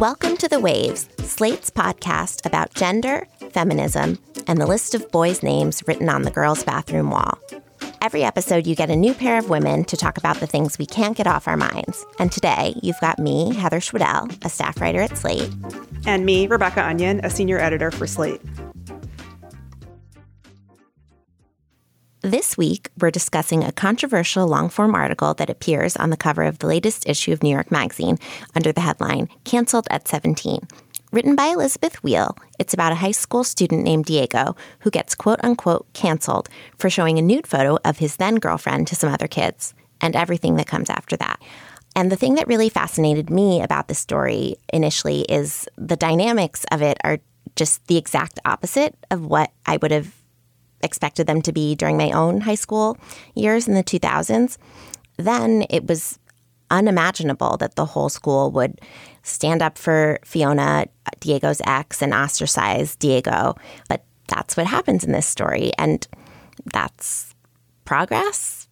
Welcome to The Waves, Slate's podcast about gender, feminism, and the list of boys' names written on the girls' bathroom wall. Every episode, you get a new pair of women to talk about the things we can't get off our minds. And today, you've got me, Heather Schwedel, a staff writer at Slate. And me, Rebecca Onion, a senior editor for Slate. This week, we're discussing a controversial long form article that appears on the cover of the latest issue of New York Magazine under the headline Cancelled at 17. Written by Elizabeth Weil, it's about a high school student named Diego who gets quote unquote canceled for showing a nude photo of his then girlfriend to some other kids and everything that comes after that. And the thing that really fascinated me about this story initially is the dynamics of it are just the exact opposite of what I would have expected them to be during my own high school years in the 2000s, then it was unimaginable that the whole school would stand up for Fiona, Diego's ex, and ostracize Diego. But that's what happens in this story. And that's progress.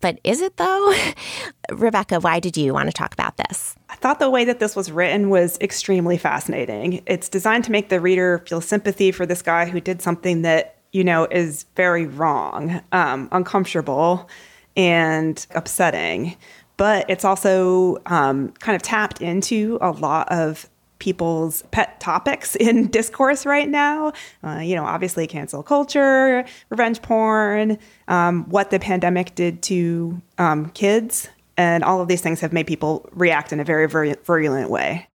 But, is it though? Rebecca, why did you want to talk about this? I thought the way that this was written was extremely fascinating. It's designed to make the reader feel sympathy for this guy who did something that you know, is very wrong, um, uncomfortable, and upsetting. But it's also um, kind of tapped into a lot of people's pet topics in discourse right now. Uh, you know, obviously cancel culture, revenge porn, um, what the pandemic did to um, kids. And all of these things have made people react in a very, very virulent way.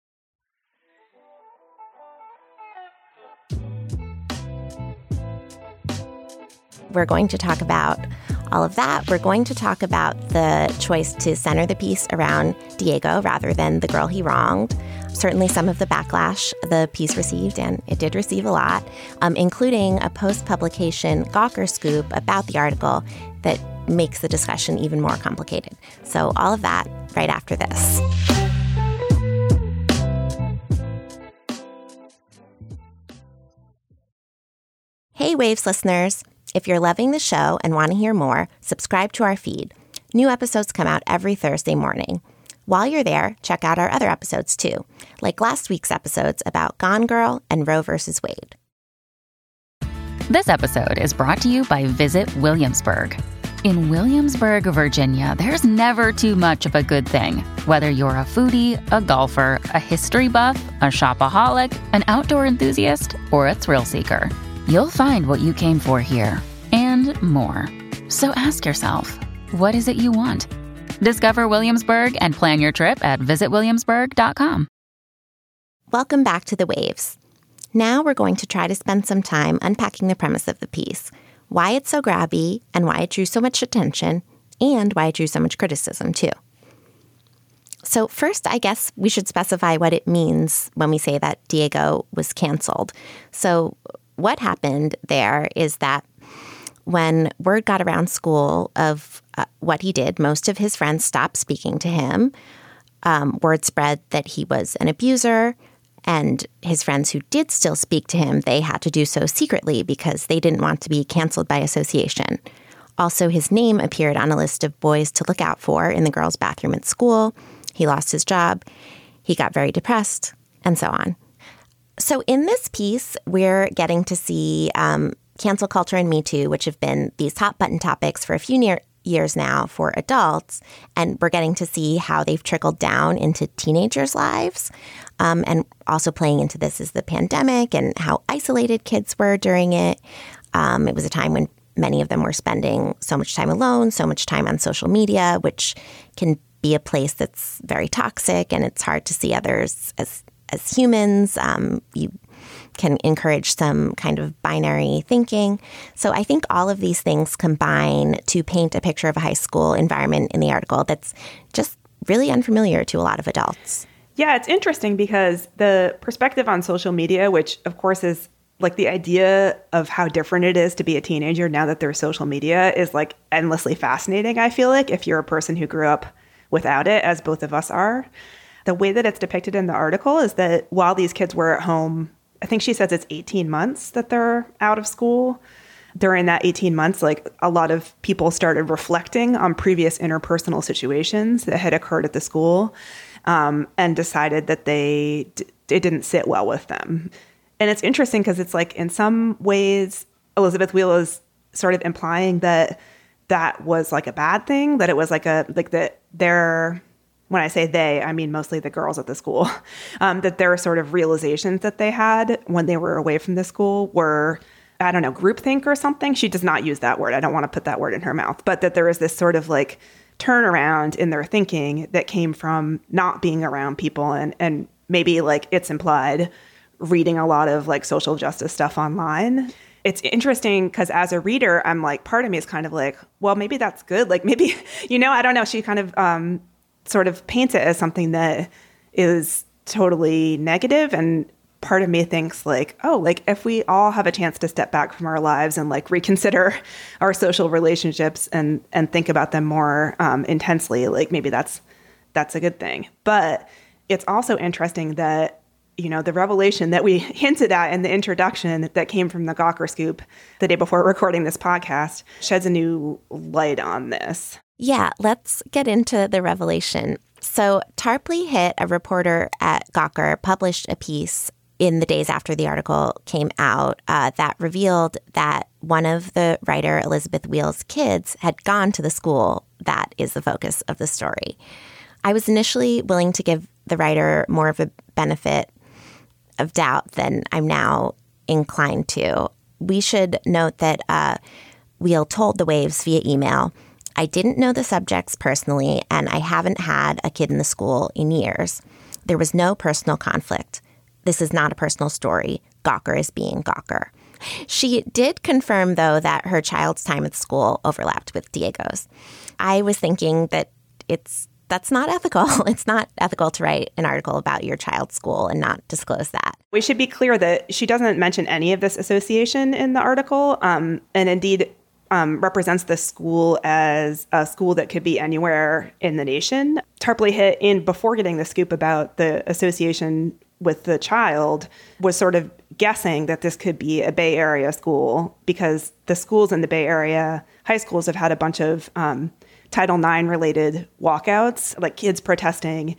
We're going to talk about all of that. We're going to talk about the choice to center the piece around Diego rather than the girl he wronged. Certainly, some of the backlash the piece received, and it did receive a lot, um, including a post publication Gawker scoop about the article that makes the discussion even more complicated. So, all of that right after this. Hey, Waves listeners. If you're loving the show and want to hear more, subscribe to our feed. New episodes come out every Thursday morning. While you're there, check out our other episodes too, like last week's episodes about Gone Girl and Roe v. Wade. This episode is brought to you by Visit Williamsburg. In Williamsburg, Virginia, there's never too much of a good thing. Whether you're a foodie, a golfer, a history buff, a shopaholic, an outdoor enthusiast, or a thrill seeker You'll find what you came for here and more. So ask yourself, what is it you want? Discover Williamsburg and plan your trip at visitwilliamsburg.com. Welcome back to The Waves. Now we're going to try to spend some time unpacking the premise of the piece, why it's so grabby, and why it drew so much attention, and why it drew so much criticism, too. So, first, I guess we should specify what it means when we say that Diego was canceled. So, what happened there is that when word got around school of uh, what he did, most of his friends stopped speaking to him. Um, word spread that he was an abuser, and his friends who did still speak to him, they had to do so secretly because they didn't want to be canceled by association. Also, his name appeared on a list of boys to look out for in the girls' bathroom at school. He lost his job. He got very depressed, and so on. So, in this piece, we're getting to see um, cancel culture and Me Too, which have been these hot button topics for a few near- years now for adults. And we're getting to see how they've trickled down into teenagers' lives. Um, and also playing into this is the pandemic and how isolated kids were during it. Um, it was a time when many of them were spending so much time alone, so much time on social media, which can be a place that's very toxic and it's hard to see others as as humans. Um, you can encourage some kind of binary thinking. So I think all of these things combine to paint a picture of a high school environment in the article that's just really unfamiliar to a lot of adults. Yeah, it's interesting because the perspective on social media, which of course is like the idea of how different it is to be a teenager now that there's social media is like endlessly fascinating, I feel like, if you're a person who grew up without it, as both of us are. The way that it's depicted in the article is that while these kids were at home, I think she says it's 18 months that they're out of school. During that 18 months, like a lot of people started reflecting on previous interpersonal situations that had occurred at the school. um, and decided that they d- it didn't sit well with them. And it's interesting because it's like in some ways Elizabeth Weil is sort of implying that that was like a bad thing, that it was like a like that they're when I say they, I mean mostly the girls at the school, um, that their sort of realizations that they had when they were away from the school were, I don't know, groupthink or something. She does not use that word. I don't want to put that word in her mouth, but that there is this sort of like turnaround in their thinking that came from not being around people and, and maybe like it's implied reading a lot of like social justice stuff online it's interesting because as a reader, I'm like, part of me is kind of like, well, maybe that's good. Like maybe, you know, I don't know. She kind of um, sort of paints it as something that is totally negative. And part of me thinks like oh like if we all have a chance to step back from our lives and like reconsider our social relationships and and think about them more um, intensely like maybe that's that's a good thing. But it's also interesting that you know the revelation that we hinted at in the introduction that came from the gawker scoop the day before recording this podcast sheds a new light on this yeah, let's get into the revelation. So, Tarpley Hitt, a reporter at Gawker, published a piece in the days after the article came out uh, that revealed that one of the writer Elizabeth Weil's kids had gone to the school that is the focus of the story. I was initially willing to give the writer more of a benefit of doubt than I'm now inclined to. We should note that uh, Weil told the Waves via email I didn't know the subjects personally, and I haven't had a kid in the school in years. There was no personal conflict. This is not a personal story. Gawker is being Gawker. She did confirm, though, that her child's time at school overlapped with Diego's. I was thinking that it's that's not ethical. It's not ethical to write an article about your child's school and not disclose that. We should be clear that she doesn't mention any of this association in the article. Um, and indeed, um, represents the school as a school that could be anywhere in the nation. Tarpley Hitt in before getting the scoop about the association with the child was sort of guessing that this could be a Bay Area school because the schools in the Bay Area, high schools, have had a bunch of um, Title IX related walkouts, like kids protesting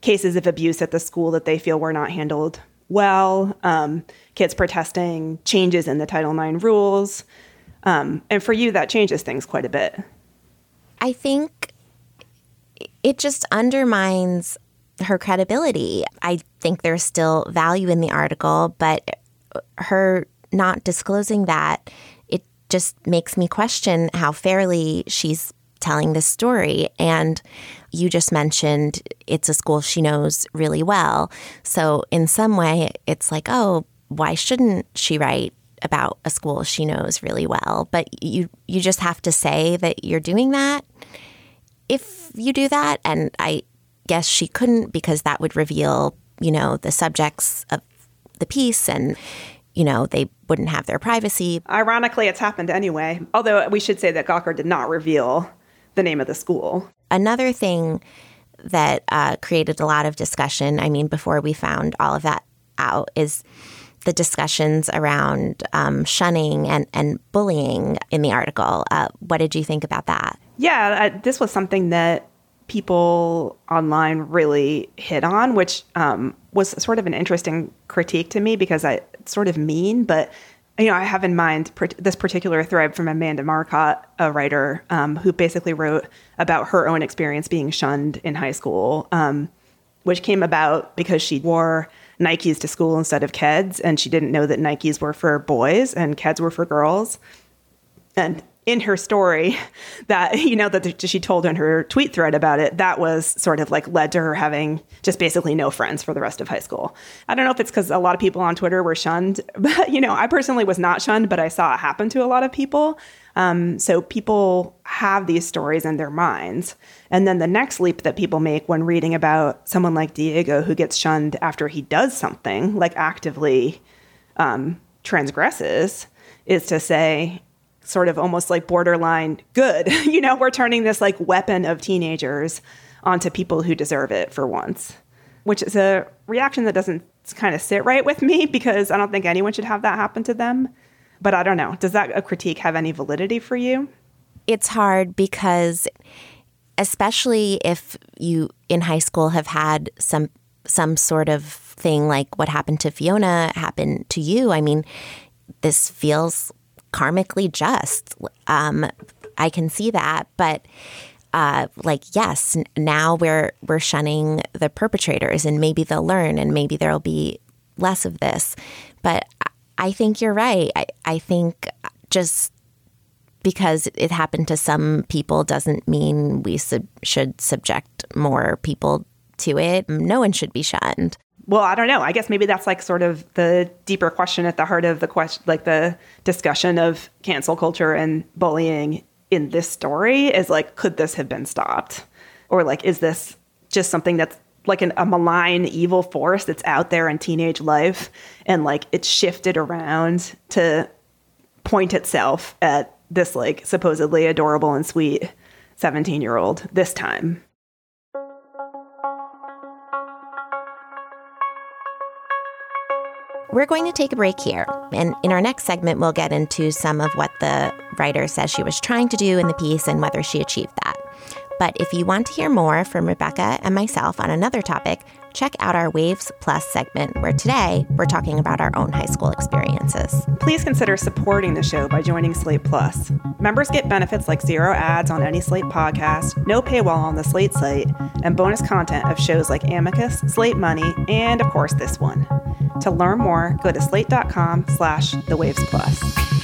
cases of abuse at the school that they feel were not handled well, um, kids protesting changes in the Title IX rules. Um, and for you, that changes things quite a bit. I think it just undermines her credibility. I think there's still value in the article, but her not disclosing that, it just makes me question how fairly she's telling this story. And you just mentioned it's a school she knows really well. So, in some way, it's like, oh, why shouldn't she write about a school she knows really well, but you you just have to say that you're doing that. If you do that, and I guess she couldn't because that would reveal, you know, the subjects of the piece and you know, they wouldn't have their privacy. Ironically, it's happened anyway. Although we should say that Gawker did not reveal the name of the school. Another thing that uh, created a lot of discussion, I mean, before we found all of that out, is the discussions around um, shunning and, and bullying in the article. Uh, what did you think about that? Yeah, uh, this was something that people online really hit on, which um, was sort of an interesting critique to me because I sort of mean, but you know, I have in mind this particular thread from Amanda Marcotte, a writer um, who basically wrote about her own experience being shunned in high school, um, which came about because she wore Nikes to school instead of Keds, and she didn't know that Nikes were for boys and Keds were for girls. And in her story, that you know that she told in her tweet thread about it, that was sort of like led to her having just basically no friends for the rest of high school. I don't know if it's because a lot of people on Twitter were shunned, but you know, I personally was not shunned, but I saw it happen to a lot of people. Um, so people have these stories in their minds. And then the next leap that people make when reading about someone like Diego who gets shunned after he does something, like actively um, transgresses, is to say, sort of almost like borderline good. you know, we're turning this like weapon of teenagers onto people who deserve it for once, which is a reaction that doesn't kind of sit right with me because I don't think anyone should have that happen to them. But I don't know. Does that a critique have any validity for you? It's hard because especially if you in high school have had some some sort of thing like what happened to Fiona happen to you. I mean, this feels karmically just. Um, I can see that, but uh, like yes, now we're we're shunning the perpetrators, and maybe they'll learn, and maybe there'll be less of this. But I think you're right. I, I think just because it happened to some people doesn't mean we sub- should subject more people to it. No one should be shunned. Well, I don't know. I guess maybe that's like sort of the deeper question at the heart of the question, like the discussion of cancel culture and bullying in this story is like, could this have been stopped? Or like, is this just something that's like an, a malign evil force that's out there in teenage life and like it's shifted around to point itself at this like supposedly adorable and sweet 17 year old this time. We're going to take a break here. And in our next segment, we'll get into some of what the writer says she was trying to do in the piece and whether she achieved that. But if you want to hear more from Rebecca and myself on another topic, check out our Waves Plus segment, where today we're talking about our own high school experiences. Please consider supporting the show by joining Slate Plus. Members get benefits like zero ads on any Slate podcast, no paywall on the Slate site, and bonus content of shows like Amicus, Slate Money, and of course this one. To learn more, go to slate.com slash the waves plus.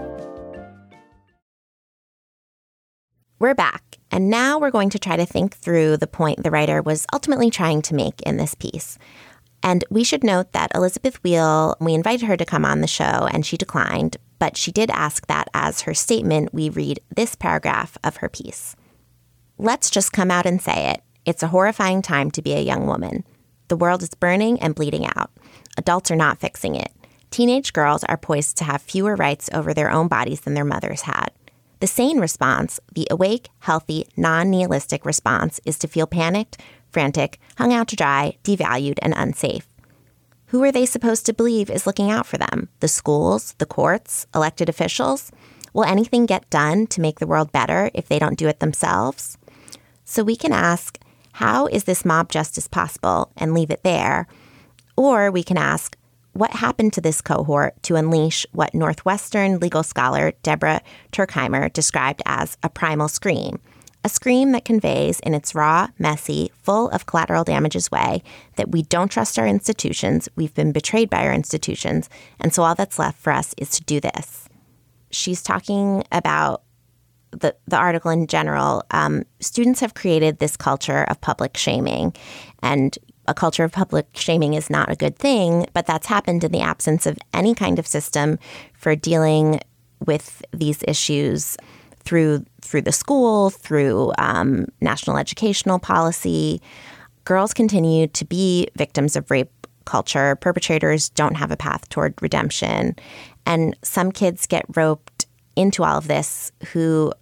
We're back, and now we're going to try to think through the point the writer was ultimately trying to make in this piece. And we should note that Elizabeth Weil, we invited her to come on the show and she declined, but she did ask that as her statement, we read this paragraph of her piece. Let's just come out and say it. It's a horrifying time to be a young woman. The world is burning and bleeding out. Adults are not fixing it. Teenage girls are poised to have fewer rights over their own bodies than their mothers had. The sane response, the awake, healthy, non nihilistic response, is to feel panicked, frantic, hung out to dry, devalued, and unsafe. Who are they supposed to believe is looking out for them? The schools, the courts, elected officials? Will anything get done to make the world better if they don't do it themselves? So we can ask, how is this mob justice possible and leave it there? Or we can ask, what happened to this cohort to unleash what Northwestern legal scholar Deborah Tuerkheimer described as a primal scream, a scream that conveys in its raw, messy, full of collateral damages way that we don't trust our institutions, we've been betrayed by our institutions, and so all that's left for us is to do this. She's talking about the, the article in general. Um, students have created this culture of public shaming, and a culture of public shaming is not a good thing, but that's happened in the absence of any kind of system for dealing with these issues through through the school, through um, national educational policy. Girls continue to be victims of rape culture. Perpetrators don't have a path toward redemption, and some kids get roped into all of this who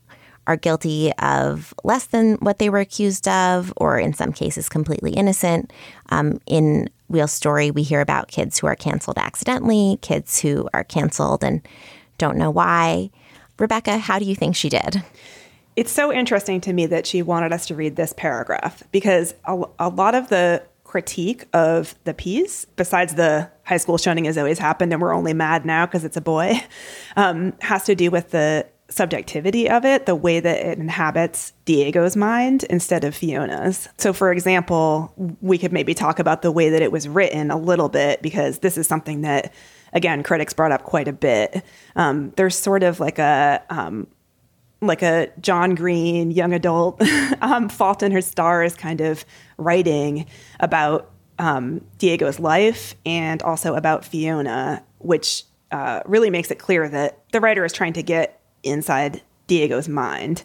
are guilty of less than what they were accused of, or in some cases, completely innocent. Um, in Weil's story, we hear about kids who are canceled accidentally, kids who are canceled and don't know why. Rebecca, how do you think she did? It's so interesting to me that she wanted us to read this paragraph because a, a lot of the critique of the piece, besides the high school shunning has always happened and we're only mad now because it's a boy, um, has to do with the subjectivity of it, the way that it inhabits Diego's mind instead of Fiona's. So, for example, we could maybe talk about the way that it was written a little bit because this is something that, again, critics brought up quite a bit. Um, there's sort of like a um, like a John Green young adult um, Fault in Our Stars kind of writing about um, Diego's life and also about Fiona, which uh, really makes it clear that the writer is trying to get inside Diego's mind.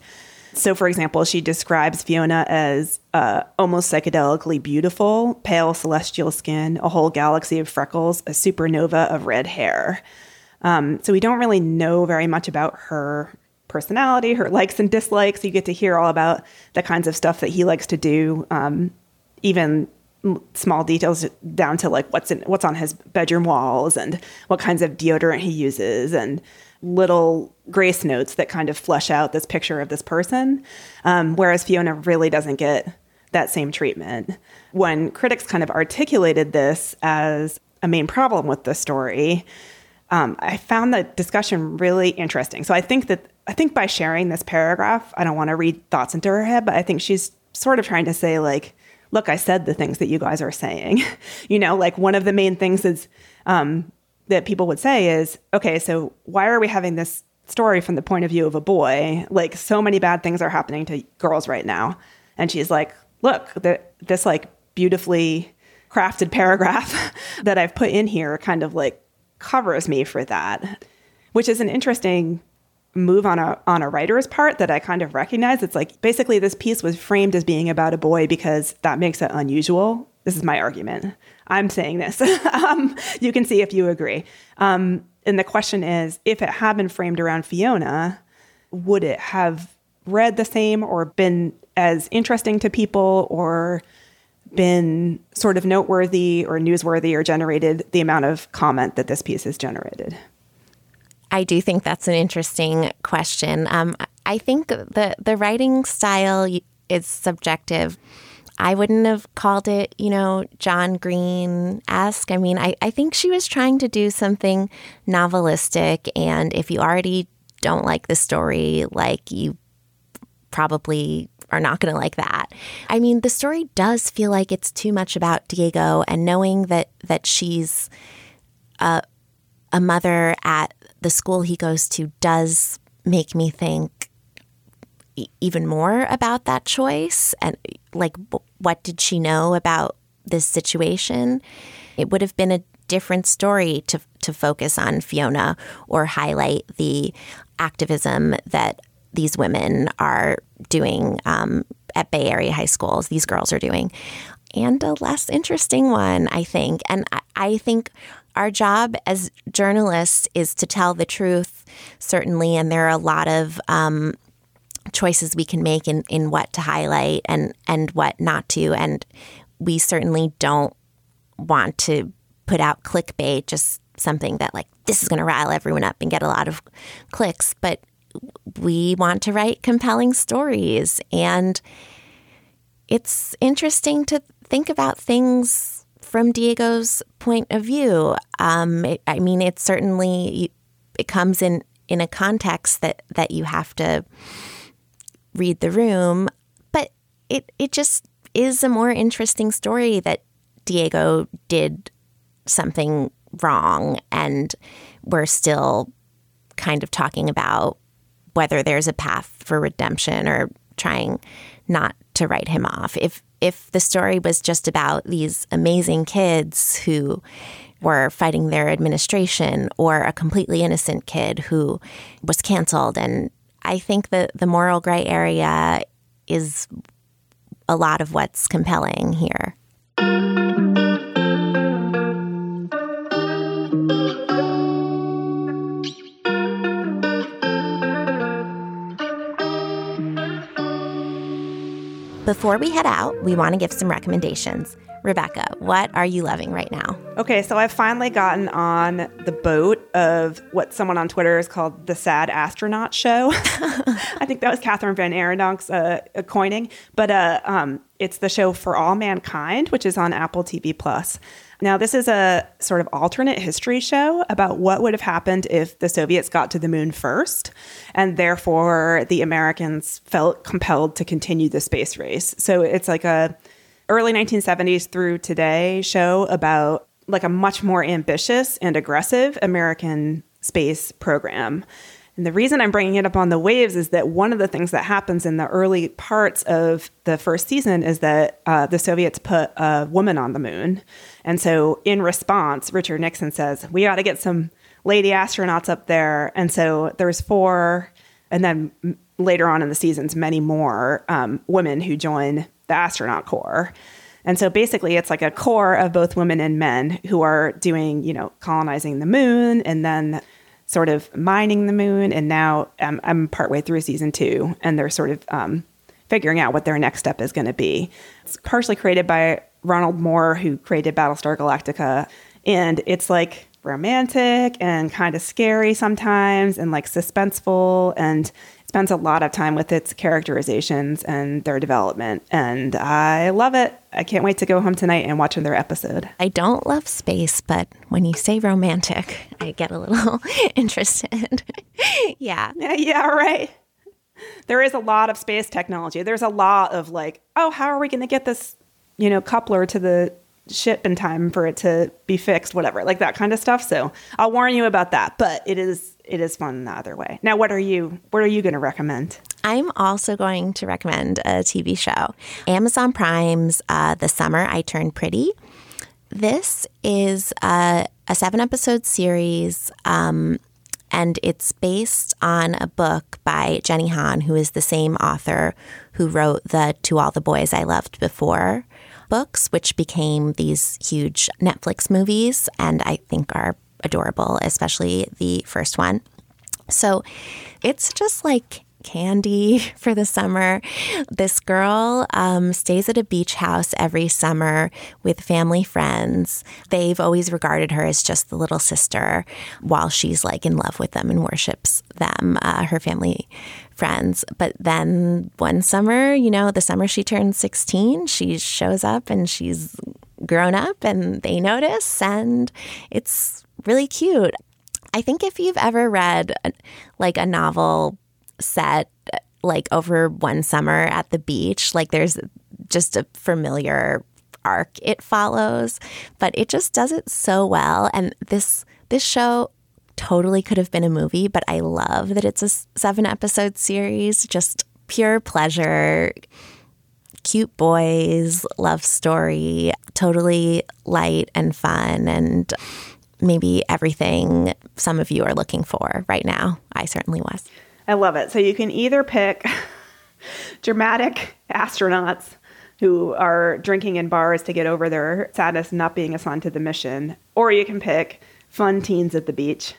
So, for example, she describes Fiona as uh, almost psychedelically beautiful, pale celestial skin, a whole galaxy of freckles, a supernova of red hair. Um, so, we don't really know very much about her personality, her likes and dislikes. You get to hear all about the kinds of stuff that he likes to do, um, even small details down to like what's in what's on his bedroom walls and what kinds of deodorant he uses and little grace notes that kind of flesh out this picture of this person. Um, whereas Fiona really doesn't get that same treatment. When critics kind of articulated this as a main problem with the story, um, I found the discussion really interesting. So I think that I think by sharing this paragraph, I don't want to read thoughts into her head, but I think she's sort of trying to say like, look, I said the things that you guys are saying. you know, like one of the main things is um, that people would say is, okay, so why are we having this story from the point of view of a boy? Like so many bad things are happening to girls right now. And she's like, look, the, this like beautifully crafted paragraph that I've put in here kind of like covers me for that, which is an interesting move on a on a writer's part that I kind of recognize. It's like basically this piece was framed as being about a boy because that makes it unusual. This is my argument. I'm saying this. um, you can see if you agree. Um, and the question is if it had been framed around Fiona, would it have read the same or been as interesting to people or been sort of noteworthy or newsworthy or generated the amount of comment that this piece has generated? I do think that's an interesting question. Um, I think the the writing style is subjective. I wouldn't have called it, you know, John Green esque. I mean, I, I think she was trying to do something novelistic. And if you already don't like the story, like you probably are not going to like that. I mean, the story does feel like it's too much about Diego and knowing that that she's a a mother at the school he goes to does make me think even more about that choice and like what did she know about this situation it would have been a different story to to focus on Fiona or highlight the activism that these women are doing um, at Bay Area high schools. These girls are doing, and a less interesting one, I think. And I, I think our job as journalists is to tell the truth, certainly, and there are a lot of um, choices we can make in, in what to highlight and and what not to. And we certainly don't want to put out clickbait, just something that like this is going to rile everyone up and get a lot of clicks. But we want to write compelling stories, and it's interesting to think about things from Diego's point of view. Um, it, I mean, it certainly it comes in in a context that that you have to read the room, but it it just is a more interesting story that Diego did something wrong and we're still kind of talking about whether there's a path for redemption or trying not to write him off. If if the story was just about these amazing kids who were fighting their administration or a completely innocent kid who was canceled and I think that the moral gray area is a lot of what's compelling here. Before we head out, we want to give some recommendations. Rebecca, what are you loving right now? Okay, so I've finally gotten on the boat of what someone on Twitter has called the Sad Astronaut Show. I think that was Kathryn VanArendonk's uh, coining, but uh, um, it's the show For All Mankind, which is on Apple TV Plus. Now, this is a sort of alternate history show about what would have happened if the Soviets got to the moon first, and therefore the Americans felt compelled to continue the space race. So it's like a early 1970s through today show about like a much more ambitious and aggressive American space program. And the reason I'm bringing it up on the waves is that one of the things that happens in the early parts of the first season is that uh, the Soviets put a woman on the moon. And so, in response, Richard Nixon says, We got to get some lady astronauts up there. And so, there's four, and then later on in the seasons, many more um, women who join astronaut corps. And so basically, it's like a core of both women and men who are doing, you know, colonizing the moon and then sort of mining the moon. And now um, I'm partway through season two, and they're sort of um, figuring out what their next step is going to be. It's partially created by Ronald Moore, who created Battlestar Galactica. And it's like romantic and kind of scary sometimes and like suspenseful. And spends a lot of time with its characterizations and their development. And I love it. I can't wait to go home tonight and watch another episode. I don't love space, but when you say romantic, I get a little interested. yeah. yeah. Yeah, right. There is a lot of space technology. There's a lot of like, oh, how are we going to get this, you know, coupler to the ship in time for it to be fixed, whatever, like that kind of stuff. So I'll warn you about that, but it is it is fun the other way. Now, what are you what are you going to recommend? I'm also going to recommend a TV show, Amazon Prime's uh, "The Summer I Turned Pretty." This is a, a seven episode series. Um, and it's based on a book by Jenny Han, who is the same author who wrote the To All the Boys I Loved Before books, which became these huge Netflix movies and I think are adorable, especially the first one. So it's just like candy for the summer. This girl um, stays at a beach house every summer with family friends. They've always regarded her as just the little sister while she's like in love with them and worships them, uh, her family friends. But then one summer, you know, the summer she turns 16, she shows up and she's grown up and they notice and it's really cute. I think if you've ever read like a novel set like over one summer at the beach, like there's just a familiar arc it follows, but it just does it so well. And this this show totally could have been a movie, but I love that it's a seven episode series. Just pure pleasure, cute boys, love story, totally light and fun and maybe everything some of you are looking for right now. I certainly was. I love it. So you can either pick dramatic astronauts who are drinking in bars to get over their sadness not being assigned to the mission, or you can pick fun teens at the beach.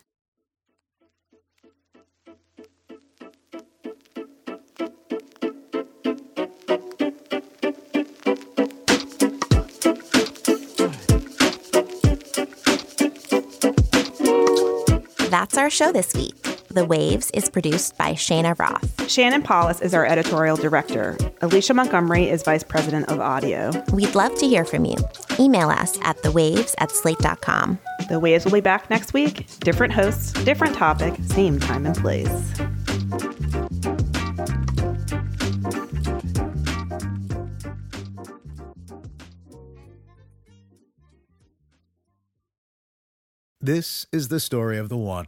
That's our show this week. The Waves is produced by Shana Roth. Shannon Palus is our editorial director. Alicia Montgomery is vice president of audio. We'd love to hear from you. Email us at thewaves at slate.com. The Waves will be back next week. Different hosts, different topic, same time and place. This is the story of the one.